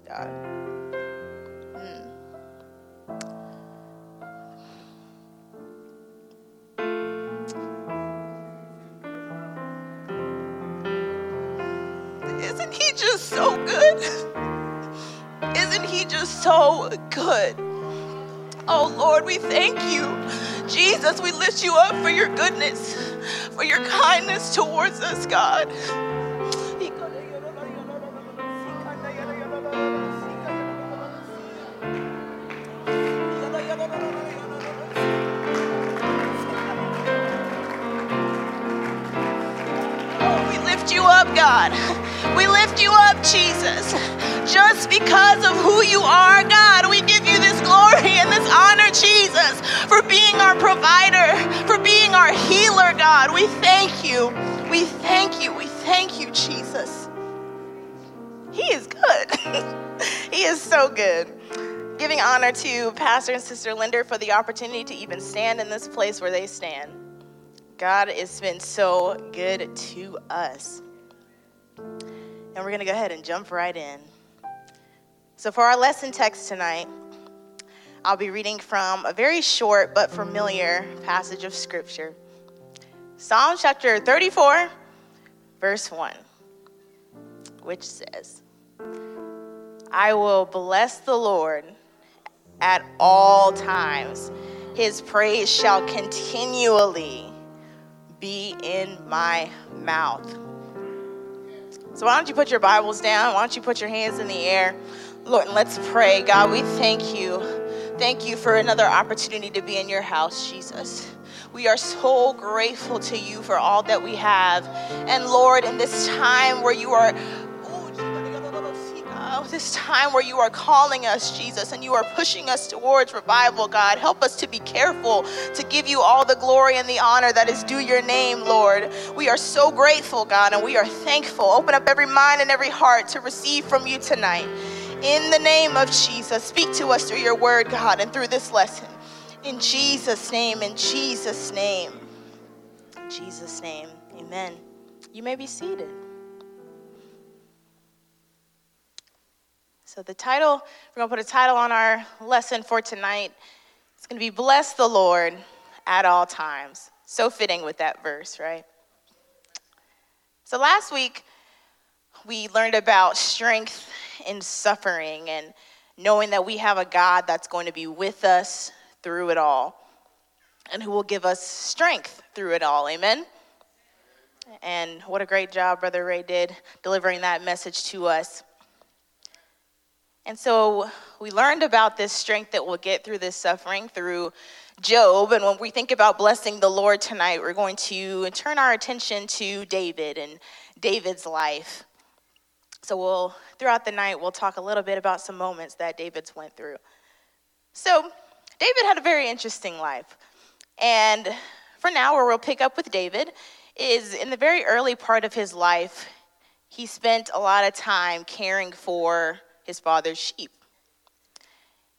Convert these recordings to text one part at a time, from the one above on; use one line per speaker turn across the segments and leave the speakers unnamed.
God. Mm. Isn't he just so good? Isn't he just so good? Oh Lord, we thank you. Jesus, we lift you up for your goodness, for your kindness towards us, God. Because of who you are, God, we give you this glory and this honor, Jesus, for being our provider, for being our healer, God. We thank you. We thank you. We thank you, Jesus. He is good. he is so good. Giving honor to Pastor and Sister Linder for the opportunity to even stand in this place where they stand. God has been so good to us. And we're going to go ahead and jump right in. So, for our lesson text tonight, I'll be reading from a very short but familiar passage of Scripture Psalm chapter 34, verse 1, which says, I will bless the Lord at all times, his praise shall continually be in my mouth. So, why don't you put your Bibles down? Why don't you put your hands in the air? Lord, let's pray. God, we thank you. Thank you for another opportunity to be in your house, Jesus. We are so grateful to you for all that we have. And Lord, in this time where you are Oh, this time where you are calling us, Jesus, and you are pushing us towards revival, God. Help us to be careful to give you all the glory and the honor that is due your name, Lord. We are so grateful, God, and we are thankful. Open up every mind and every heart to receive from you tonight. In the name of Jesus, speak to us through your word, God, and through this lesson. In Jesus' name, in Jesus' name. In Jesus' name, amen. You may be seated. So, the title, we're going to put a title on our lesson for tonight. It's going to be Bless the Lord at all times. So fitting with that verse, right? So, last week, we learned about strength in suffering and knowing that we have a God that's going to be with us through it all and who will give us strength through it all. Amen? And what a great job Brother Ray did delivering that message to us. And so we learned about this strength that we'll get through this suffering through Job. And when we think about blessing the Lord tonight, we're going to turn our attention to David and David's life. So we'll throughout the night we'll talk a little bit about some moments that David's went through. So David had a very interesting life. And for now, where we'll pick up with David is in the very early part of his life, he spent a lot of time caring for his father's sheep.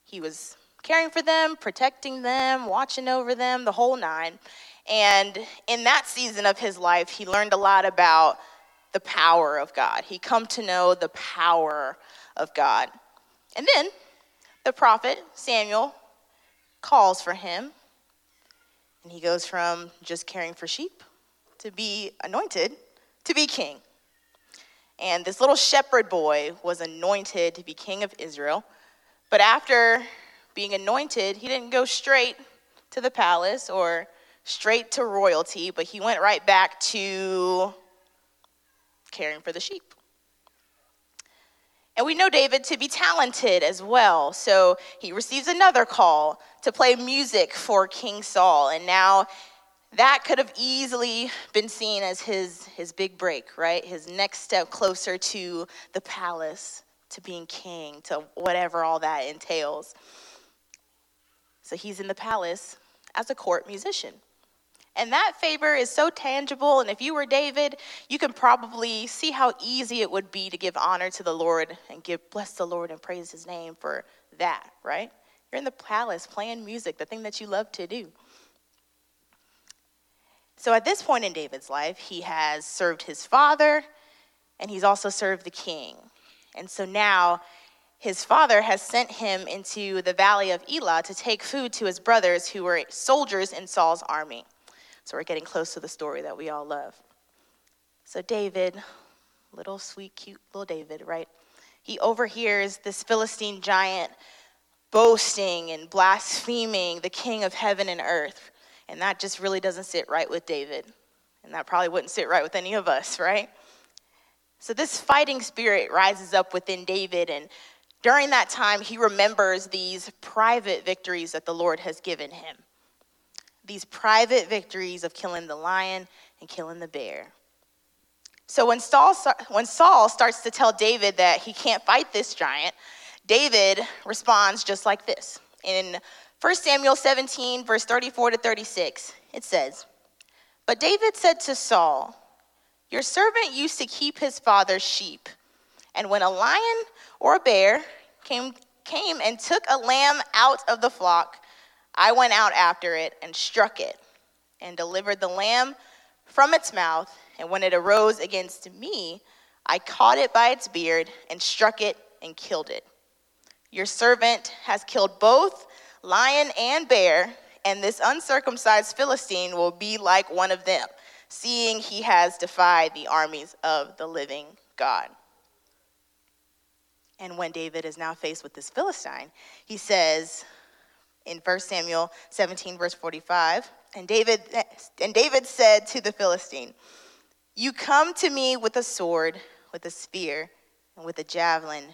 He was caring for them, protecting them, watching over them, the whole nine. And in that season of his life, he learned a lot about the power of God. He come to know the power of God. And then the prophet Samuel calls for him, and he goes from just caring for sheep to be anointed to be king. And this little shepherd boy was anointed to be king of Israel. But after being anointed, he didn't go straight to the palace or straight to royalty, but he went right back to caring for the sheep. And we know David to be talented as well. So he receives another call to play music for King Saul. And now that could have easily been seen as his, his big break, right? His next step closer to the palace, to being king, to whatever all that entails. So he's in the palace as a court musician. And that favor is so tangible. And if you were David, you can probably see how easy it would be to give honor to the Lord and give bless the Lord and praise his name for that, right? You're in the palace playing music, the thing that you love to do. So at this point in David's life, he has served his father and he's also served the king. And so now his father has sent him into the valley of Elah to take food to his brothers who were soldiers in Saul's army. So we're getting close to the story that we all love. So David, little sweet, cute little David, right? He overhears this Philistine giant boasting and blaspheming the king of heaven and earth. And that just really doesn't sit right with David. And that probably wouldn't sit right with any of us, right? So this fighting spirit rises up within David, and during that time, he remembers these private victories that the Lord has given him. These private victories of killing the lion and killing the bear. So when Saul, when Saul starts to tell David that he can't fight this giant, David responds just like this. In 1 Samuel 17, verse 34 to 36, it says, But David said to Saul, Your servant used to keep his father's sheep. And when a lion or a bear came, came and took a lamb out of the flock, I went out after it and struck it and delivered the lamb from its mouth. And when it arose against me, I caught it by its beard and struck it and killed it. Your servant has killed both lion and bear, and this uncircumcised Philistine will be like one of them, seeing he has defied the armies of the living God. And when David is now faced with this Philistine, he says in 1 Samuel 17, verse 45, and David, and David said to the Philistine, You come to me with a sword, with a spear, and with a javelin,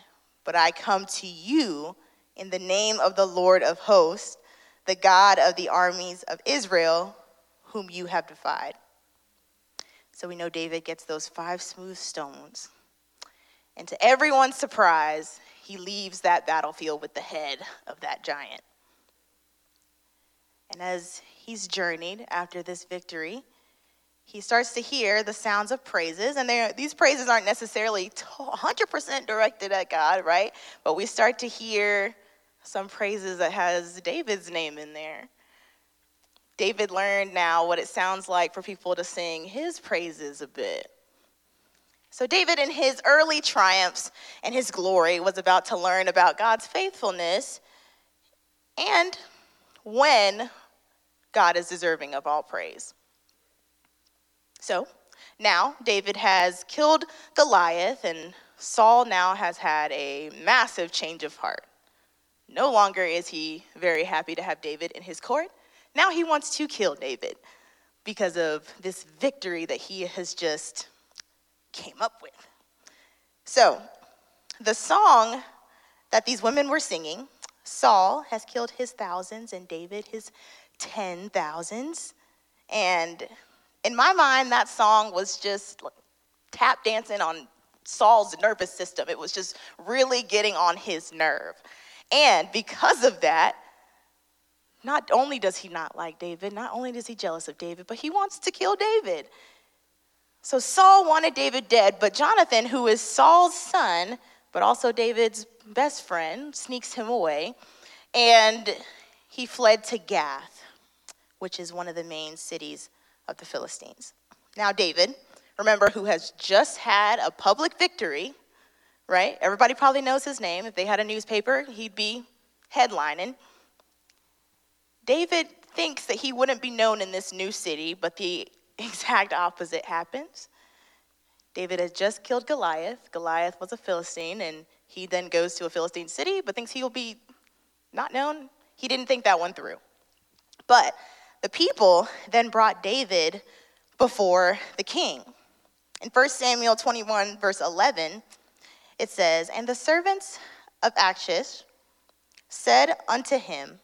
but I come to you in the name of the Lord of hosts, the God of the armies of Israel, whom you have defied. So we know David gets those five smooth stones and to everyone's surprise, he leaves that battlefield with the head of that giant. And as he's journeyed after this victory, he starts to hear the sounds of praises. And these praises aren't necessarily 100% directed at God, right? But we start to hear some praises that has David's name in there. David learned now what it sounds like for people to sing his praises a bit. So, David, in his early triumphs and his glory, was about to learn about God's faithfulness and when God is deserving of all praise. So, now David has killed Goliath, and Saul now has had a massive change of heart. No longer is he very happy to have David in his court. Now he wants to kill David because of this victory that he has just came up with. So, the song that these women were singing Saul has killed his thousands and David his ten thousands. And in my mind, that song was just tap dancing on Saul's nervous system. It was just really getting on his nerve. And because of that, not only does he not like David, not only is he jealous of David, but he wants to kill David. So Saul wanted David dead, but Jonathan, who is Saul's son, but also David's best friend, sneaks him away, and he fled to Gath, which is one of the main cities of the Philistines. Now, David, remember, who has just had a public victory, right? Everybody probably knows his name. If they had a newspaper, he'd be headlining. David thinks that he wouldn't be known in this new city, but the exact opposite happens. David has just killed Goliath. Goliath was a Philistine, and he then goes to a Philistine city, but thinks he will be not known. He didn't think that one through. But the people then brought David before the king. In 1 Samuel 21, verse 11, it says, And the servants of Achish said unto him,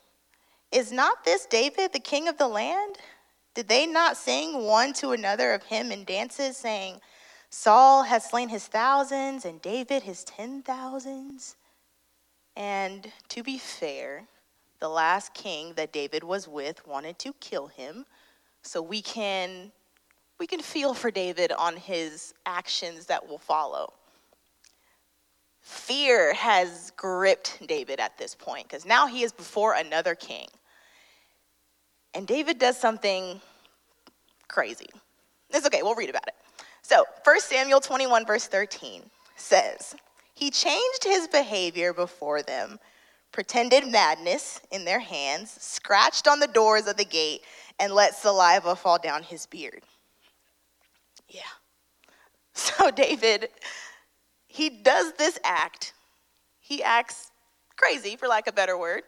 Is not this David the king of the land? Did they not sing one to another of him in dances, saying, Saul has slain his thousands and David his ten thousands? And to be fair, the last king that David was with wanted to kill him. So we can we can feel for David on his actions that will follow. Fear has gripped David at this point because now he is before another king. And David does something crazy. It's okay, we'll read about it. So, 1 Samuel 21, verse 13 says, He changed his behavior before them, pretended madness in their hands, scratched on the doors of the gate, and let saliva fall down his beard. Yeah. So David, he does this act. He acts crazy, for lack of a better word.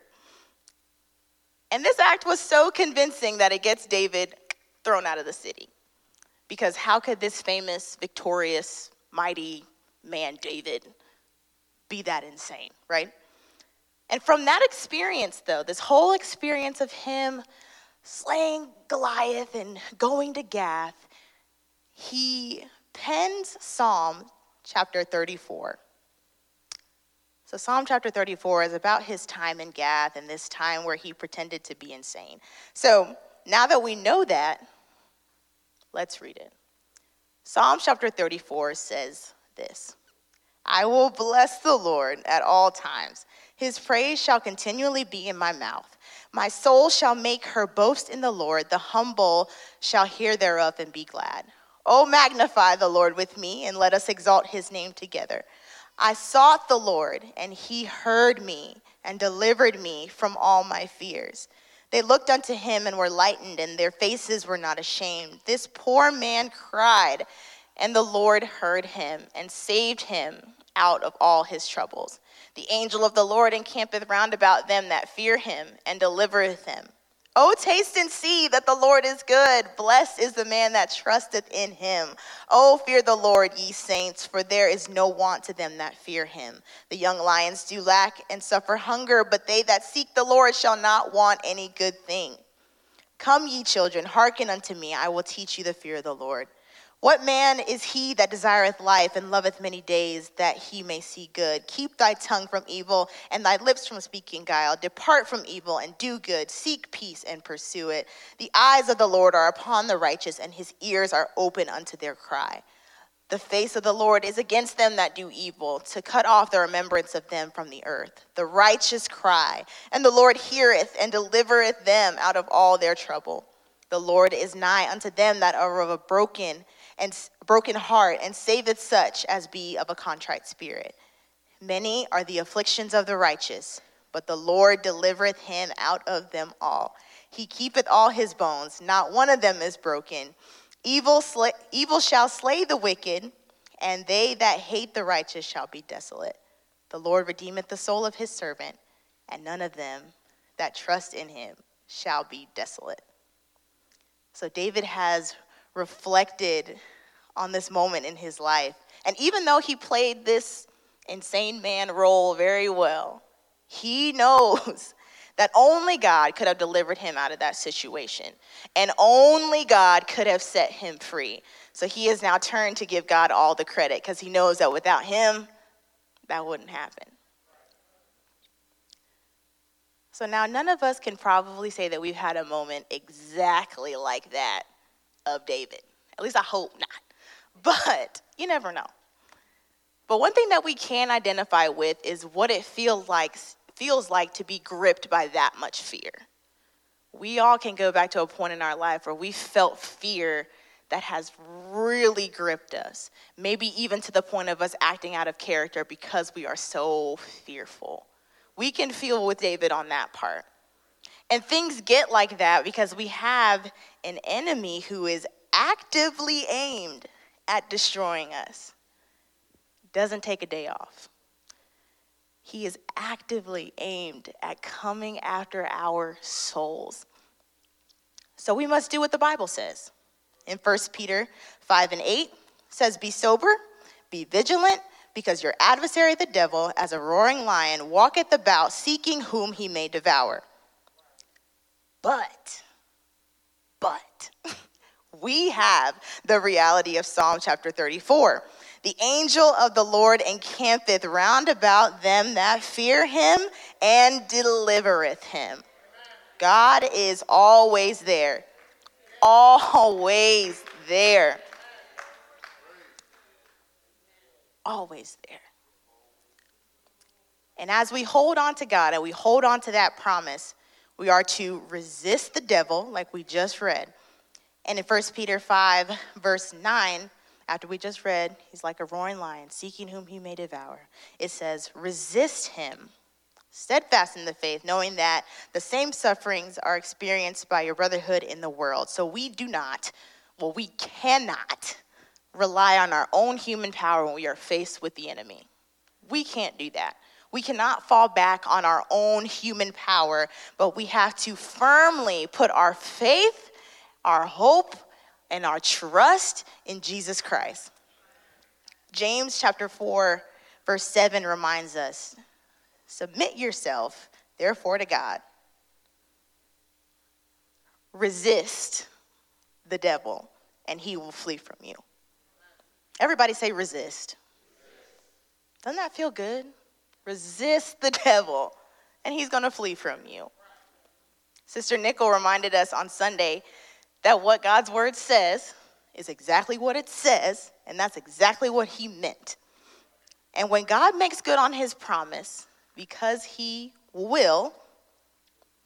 And this act was so convincing that it gets David thrown out of the city. Because how could this famous, victorious, mighty man, David, be that insane, right? And from that experience, though, this whole experience of him slaying Goliath and going to Gath, he pens Psalm chapter 34. So, Psalm chapter 34 is about his time in Gath and this time where he pretended to be insane. So, now that we know that, let's read it. Psalm chapter 34 says this I will bless the Lord at all times. His praise shall continually be in my mouth. My soul shall make her boast in the Lord. The humble shall hear thereof and be glad. Oh, magnify the Lord with me, and let us exalt his name together. I sought the Lord, and he heard me and delivered me from all my fears. They looked unto him and were lightened, and their faces were not ashamed. This poor man cried, and the Lord heard him and saved him out of all his troubles. The angel of the Lord encampeth round about them that fear him and delivereth them. Oh, taste and see that the Lord is good. Blessed is the man that trusteth in him. Oh, fear the Lord, ye saints, for there is no want to them that fear him. The young lions do lack and suffer hunger, but they that seek the Lord shall not want any good thing. Come, ye children, hearken unto me. I will teach you the fear of the Lord. What man is he that desireth life and loveth many days that he may see good? Keep thy tongue from evil and thy lips from speaking guile. Depart from evil and do good. Seek peace and pursue it. The eyes of the Lord are upon the righteous, and his ears are open unto their cry. The face of the Lord is against them that do evil, to cut off the remembrance of them from the earth. The righteous cry, and the Lord heareth and delivereth them out of all their trouble. The Lord is nigh unto them that are of a broken and broken heart, and saveth such as be of a contrite spirit. Many are the afflictions of the righteous, but the Lord delivereth him out of them all. He keepeth all his bones, not one of them is broken. Evil, sl- evil shall slay the wicked, and they that hate the righteous shall be desolate. The Lord redeemeth the soul of his servant, and none of them that trust in him shall be desolate. So David has reflected on this moment in his life. And even though he played this insane man role very well, he knows that only God could have delivered him out of that situation. And only God could have set him free. So he has now turned to give God all the credit because he knows that without him, that wouldn't happen. So now none of us can probably say that we've had a moment exactly like that of David. At least I hope not. But you never know. But one thing that we can identify with is what it feels like feels like to be gripped by that much fear. We all can go back to a point in our life where we felt fear that has really gripped us. Maybe even to the point of us acting out of character because we are so fearful. We can feel with David on that part. And things get like that because we have an enemy who is actively aimed at destroying us. Doesn't take a day off. He is actively aimed at coming after our souls. So we must do what the Bible says. In 1 Peter 5 and 8 says, Be sober, be vigilant, because your adversary the devil, as a roaring lion, walketh about seeking whom he may devour. But, we have the reality of Psalm chapter 34. The angel of the Lord encampeth round about them that fear him and delivereth him. God is always there. Always there. Always there. And as we hold on to God and we hold on to that promise, we are to resist the devil, like we just read, and in 1 Peter 5, verse 9, after we just read, he's like a roaring lion, seeking whom he may devour. It says, resist him, steadfast in the faith, knowing that the same sufferings are experienced by your brotherhood in the world. So we do not, well, we cannot rely on our own human power when we are faced with the enemy. We can't do that. We cannot fall back on our own human power, but we have to firmly put our faith, our hope, and our trust in Jesus Christ. James chapter 4, verse 7 reminds us Submit yourself, therefore, to God. Resist the devil, and he will flee from you. Everybody say resist. Doesn't that feel good? Resist the devil, and he's going to flee from you. Sister Nickel reminded us on Sunday that what God's word says is exactly what it says, and that's exactly what he meant. And when God makes good on his promise, because he will,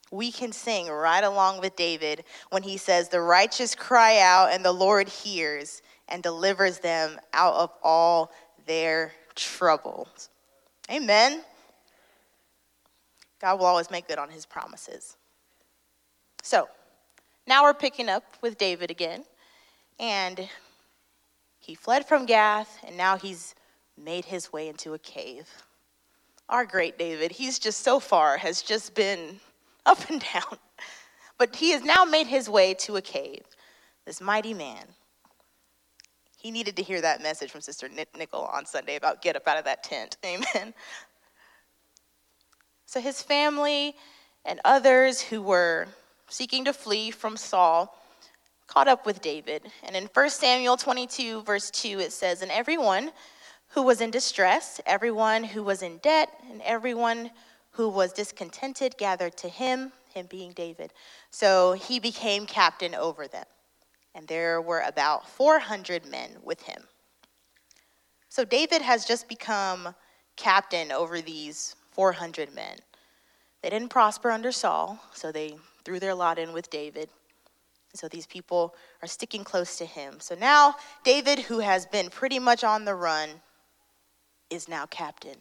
we can sing right along with David when he says, The righteous cry out, and the Lord hears and delivers them out of all their troubles. Amen. God will always make good on his promises. So, now we're picking up with David again. And he fled from Gath, and now he's made his way into a cave. Our great David, he's just so far, has just been up and down. But he has now made his way to a cave, this mighty man. He needed to hear that message from Sister Nickel on Sunday about get up out of that tent. Amen. So his family and others who were seeking to flee from Saul caught up with David. And in 1 Samuel 22, verse 2, it says, And everyone who was in distress, everyone who was in debt, and everyone who was discontented gathered to him, him being David. So he became captain over them and there were about 400 men with him. So David has just become captain over these 400 men. They didn't prosper under Saul, so they threw their lot in with David. So these people are sticking close to him. So now David, who has been pretty much on the run, is now captain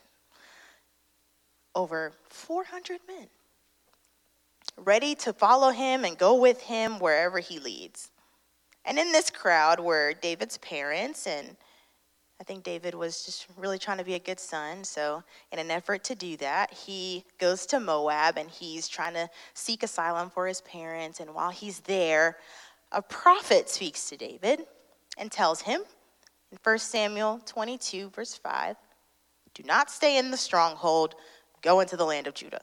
over 400 men, ready to follow him and go with him wherever he leads. And in this crowd were David's parents, and I think David was just really trying to be a good son. So, in an effort to do that, he goes to Moab and he's trying to seek asylum for his parents. And while he's there, a prophet speaks to David and tells him in 1 Samuel 22, verse 5 Do not stay in the stronghold, go into the land of Judah.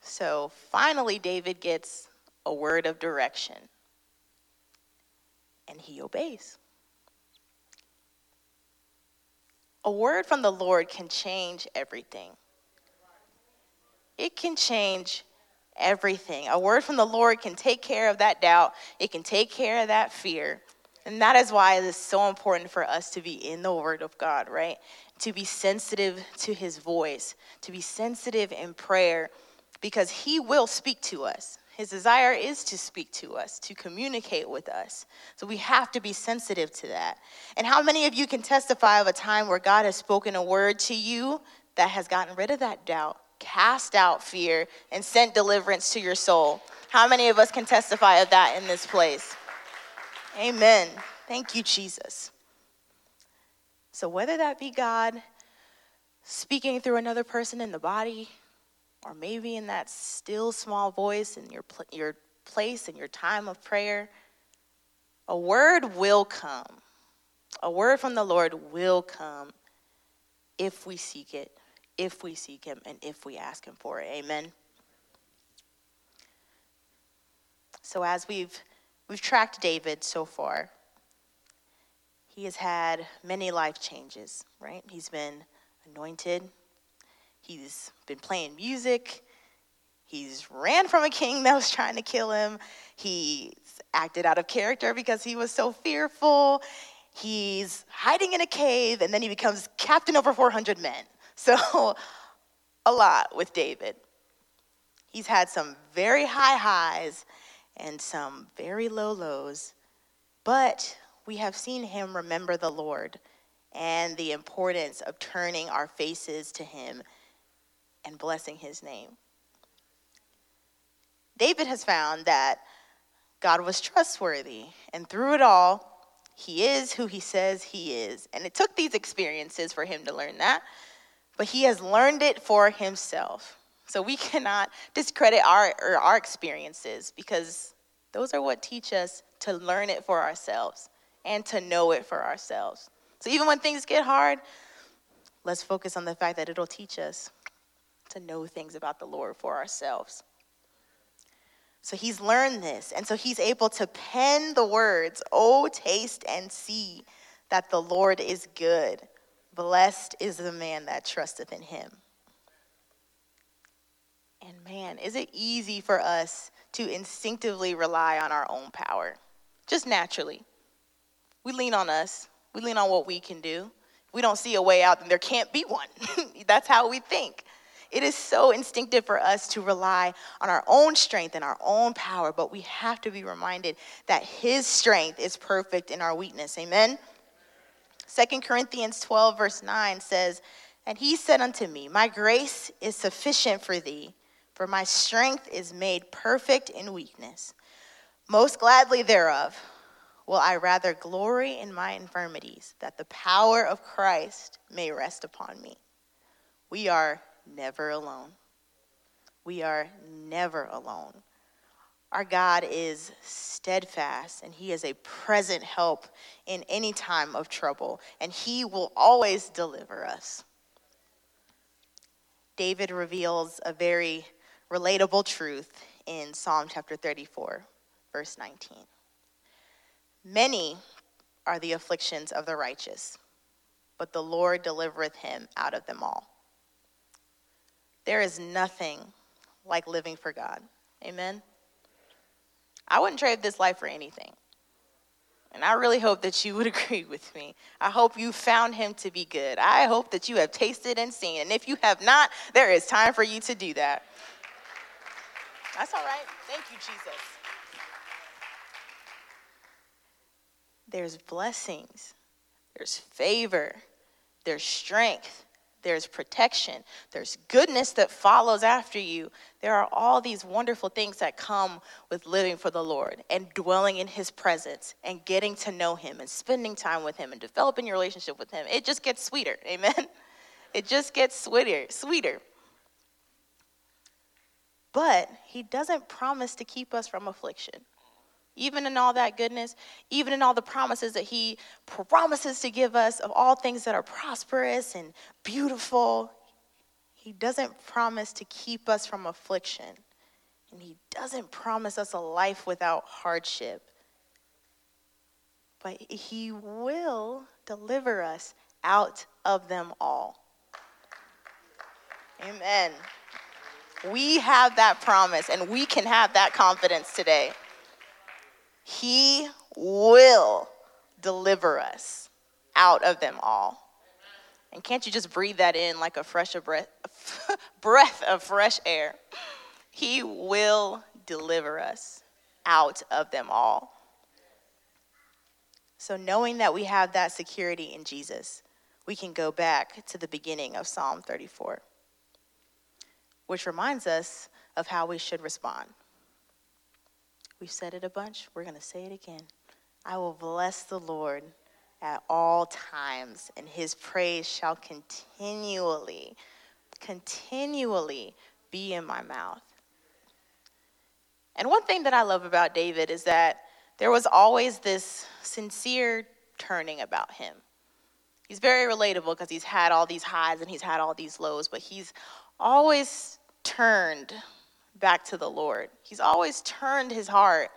So, finally, David gets a word of direction and he obeys. A word from the Lord can change everything. It can change everything. A word from the Lord can take care of that doubt, it can take care of that fear. And that is why it is so important for us to be in the Word of God, right? To be sensitive to His voice, to be sensitive in prayer, because He will speak to us. His desire is to speak to us, to communicate with us. So we have to be sensitive to that. And how many of you can testify of a time where God has spoken a word to you that has gotten rid of that doubt, cast out fear, and sent deliverance to your soul? How many of us can testify of that in this place? Amen. Thank you, Jesus. So, whether that be God speaking through another person in the body, or maybe in that still small voice in your, your place in your time of prayer, a word will come. A word from the Lord will come if we seek it, if we seek Him, and if we ask Him for it. Amen. So as we've we've tracked David so far, he has had many life changes, right? He's been anointed, He's been playing music. He's ran from a king that was trying to kill him. He's acted out of character because he was so fearful. He's hiding in a cave, and then he becomes captain over 400 men. So, a lot with David. He's had some very high highs and some very low lows. But we have seen him remember the Lord and the importance of turning our faces to him and blessing his name. David has found that God was trustworthy, and through it all, he is who he says he is. And it took these experiences for him to learn that, but he has learned it for himself. So we cannot discredit our, our experiences because those are what teach us to learn it for ourselves and to know it for ourselves. So even when things get hard, let's focus on the fact that it'll teach us to know things about the Lord for ourselves. So he's learned this, and so he's able to pen the words, Oh, taste and see that the Lord is good. Blessed is the man that trusteth in him. And man, is it easy for us to instinctively rely on our own power? Just naturally. We lean on us, we lean on what we can do. We don't see a way out, then there can't be one. That's how we think. It is so instinctive for us to rely on our own strength and our own power, but we have to be reminded that His strength is perfect in our weakness. Amen? 2 Corinthians 12, verse 9 says, And He said unto me, My grace is sufficient for thee, for my strength is made perfect in weakness. Most gladly thereof will I rather glory in my infirmities, that the power of Christ may rest upon me. We are never alone. We are never alone. Our God is steadfast and He is a present help in any time of trouble, and He will always deliver us. David reveals a very relatable truth in Psalm chapter 34, verse 19. Many are the afflictions of the righteous, but the Lord delivereth him out of them all. There is nothing like living for God. Amen. I wouldn't trade this life for anything. And I really hope that you would agree with me. I hope you found him to be good. I hope that you have tasted and seen. And if you have not, there is time for you to do that. That's all right. Thank you, Jesus. There's blessings, there's favor, there's strength, there's protection, there's goodness that follows after you. There are all these wonderful things that come with living for the Lord and dwelling in His presence and getting to know Him and spending time with Him and developing your relationship with Him. It just gets sweeter. Amen. It just gets sweeter, sweeter. But He doesn't promise to keep us from affliction even in all that goodness, even in all the promises that He promises to give us of all things that are prosperous and beautiful, He doesn't promise to keep us from affliction. And He doesn't promise us a life without hardship. But He will deliver us out of them all. Amen. We have that promise, and we can have that confidence today. He will deliver us out of them all. And can't you just breathe that in like a fresh breath, breath of fresh air? He will deliver us out of them all. So, knowing that we have that security in Jesus, we can go back to the beginning of Psalm 34, which reminds us of how we should respond. We've said it a bunch. We're going to say it again. I will bless the Lord at all times, and his praise shall continually, continually be in my mouth. And one thing that I love about David is that there was always this sincere turning about him. He's very relatable because he's had all these highs and he's had all these lows, but he's always turned back to the Lord. He's always turned his heart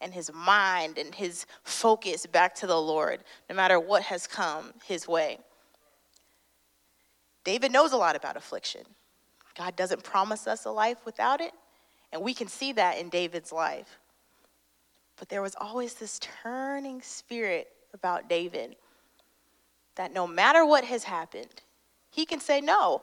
and his mind and his focus back to the Lord, no matter what has come his way. David knows a lot about affliction. God doesn't promise us a life without it, and we can see that in David's life. But there was always this turning spirit about David that no matter what has happened, he can say, No,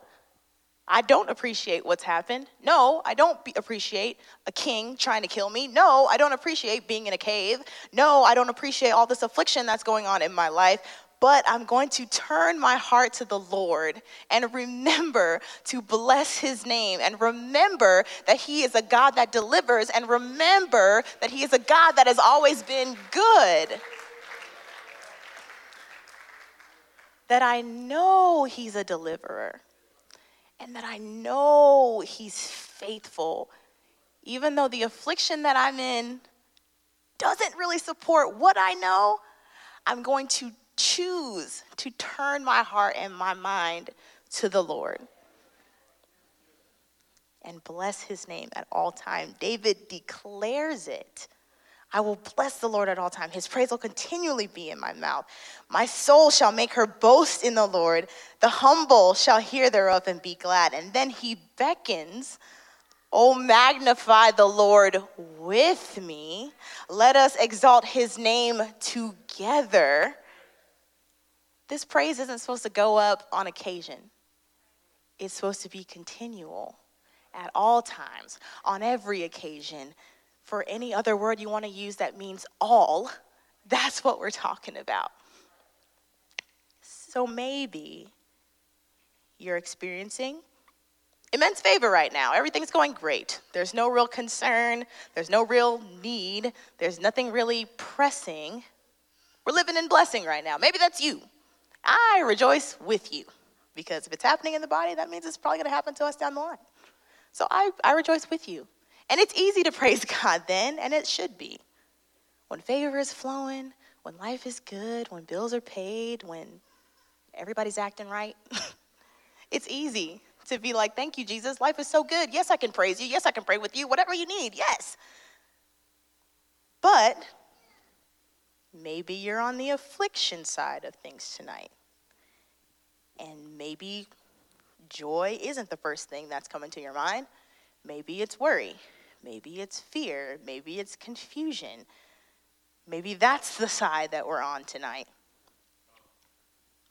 I don't appreciate what's happened. No, I don't be- appreciate a king trying to kill me. No, I don't appreciate being in a cave. No, I don't appreciate all this affliction that's going on in my life. But I'm going to turn my heart to the Lord and remember to bless his name and remember that he is a God that delivers and remember that he is a God that has always been good. That I know he's a deliverer and that I know He's faithful. Even though the affliction that I'm in doesn't really support what I know, I'm going to choose to turn my heart and my mind to the Lord and bless his name at all time. David declares it I will bless the Lord at all times. His praise will continually be in my mouth. My soul shall make her boast in the Lord. The humble shall hear thereof and be glad. And then he beckons, Oh, magnify the Lord with me. Let us exalt his name together. This praise isn't supposed to go up on occasion, it's supposed to be continual at all times, on every occasion for any other word you want to use that means all, that's what we're talking about. So maybe you're experiencing immense favor right now. Everything's going great. There's no real concern, there's no real need, there's nothing really pressing. We're living in blessing right now. Maybe that's you. I rejoice with you because if it's happening in the body, that means it's probably going to happen to us down the line. So I, I rejoice with you. And it's easy to praise God then, and it should be. When favor is flowing, when life is good, when bills are paid, when everybody's acting right, it's easy to be like, Thank you, Jesus. Life is so good. Yes, I can praise you. Yes, I can pray with you. Whatever you need. Yes. But maybe you're on the affliction side of things tonight. And maybe joy isn't the first thing that's coming to your mind. Maybe it's worry. Maybe it's fear. Maybe it's confusion. Maybe that's the side that we're on tonight.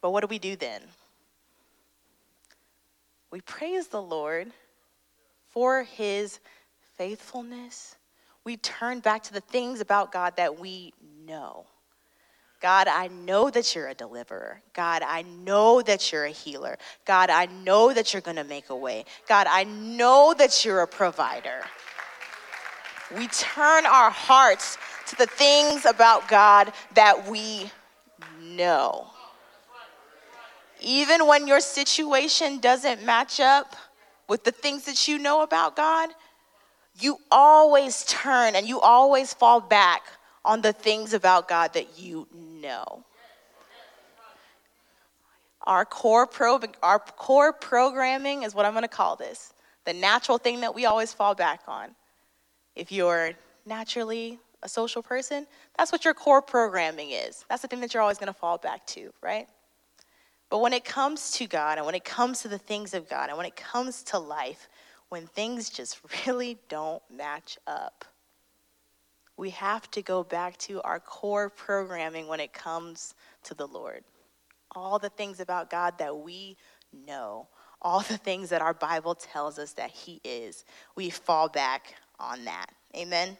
But what do we do then? We praise the Lord for his faithfulness. We turn back to the things about God that we know. God, I know that you're a deliverer. God, I know that you're a healer. God, I know that you're going to make a way. God, I know that you're a provider we turn our hearts to the things about God that we know. Even when your situation doesn't match up with the things that you know about God, you always turn and you always fall back on the things about God that you know. Our core, pro, our core programming is what I'm going to call this the natural thing that we always fall back on if you're naturally a social person, that's what your core programming is. That's the thing that you're always going to fall back to, right? But when it comes to God and when it comes to the things of God and when it comes to life, when things just really don't match up, we have to go back to our core programming when it comes to the Lord. All the things about God that we know, all the things that our Bible tells us that He is, we fall back on that. Amen?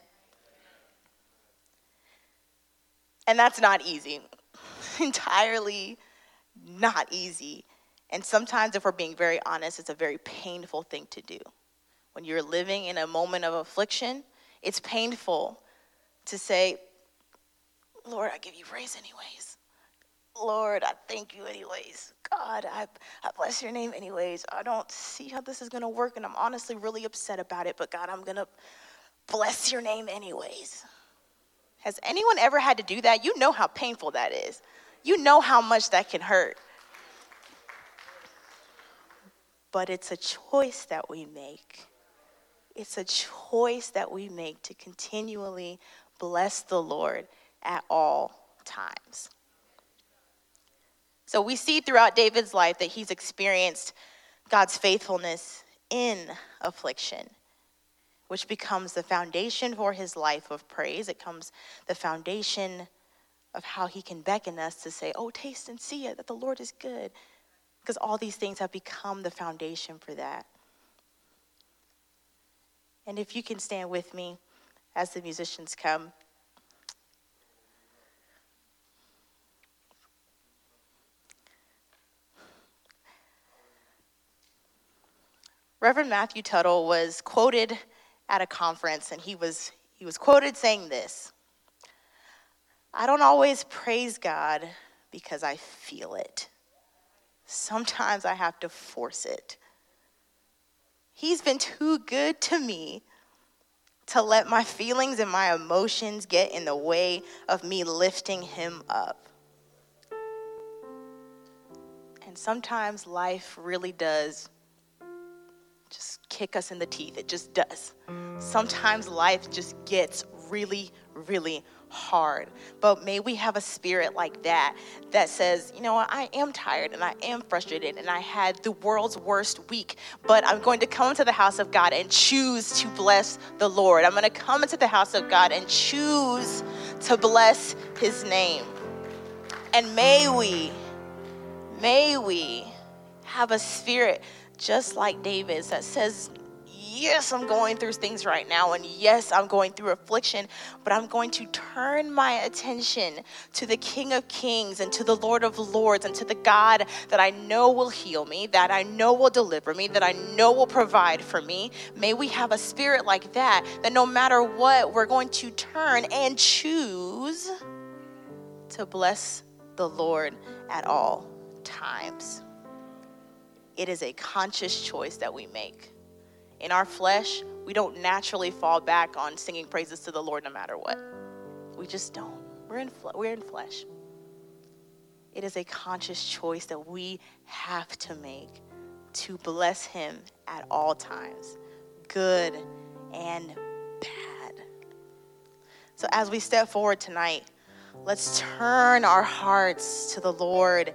And that's not easy. Entirely not easy. And sometimes, if we're being very honest, it's a very painful thing to do. When you're living in a moment of affliction, it's painful to say, Lord, I give you praise anyways. Lord, I thank you anyways. God, I, I bless your name anyways. I don't see how this is going to work, and I'm honestly really upset about it, but God, I'm going to bless your name anyways. Has anyone ever had to do that? You know how painful that is. You know how much that can hurt. But it's a choice that we make. It's a choice that we make to continually bless the Lord at all times. So we see throughout David's life that he's experienced God's faithfulness in affliction, which becomes the foundation for his life of praise. It comes the foundation of how he can beckon us to say, Oh, taste and see it that the Lord is good. Because all these things have become the foundation for that. And if you can stand with me as the musicians come. Reverend Matthew Tuttle was quoted at a conference, and he was, he was quoted saying this I don't always praise God because I feel it. Sometimes I have to force it. He's been too good to me to let my feelings and my emotions get in the way of me lifting him up. And sometimes life really does just kick us in the teeth. It just does. Sometimes life just gets really, really hard. But may we have a spirit like that that says, you know what, I am tired and I am frustrated and I had the world's worst week, but I'm going to come to the house of God and choose to bless the Lord. I'm going to come into the house of God and choose to bless his name. And may we, may we have a spirit just like David's that says, Yes, I'm going through things right now, and yes, I'm going through affliction, but I'm going to turn my attention to the King of Kings and to the Lord of Lords and to the God that I know will heal me, that I know will deliver me, that I know will provide for me. May we have a spirit like that, that no matter what, we're going to turn and choose to bless the Lord at all times. It is a conscious choice that we make. In our flesh, we don't naturally fall back on singing praises to the Lord no matter what. We just don't. We're in, we're in flesh. It is a conscious choice that we have to make to bless Him at all times, good and bad. So, as we step forward tonight, let's turn our hearts to the Lord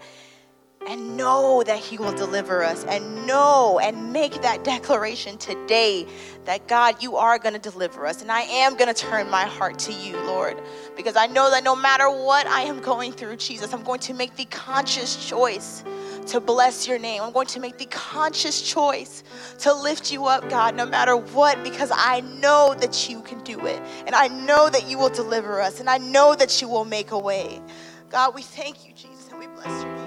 and know that He will deliver us, and know and make that declaration today that God, you are going to deliver us, and I am going to turn my heart to you, Lord, because I know that no matter what I am going through, Jesus, I'm going to make the conscious choice to bless your name. I'm going to make the conscious choice to lift you up, God, no matter what, because I know that you can do it, and I know that you will deliver us, and I know that you will make a way. God, we thank you, Jesus, and we bless name.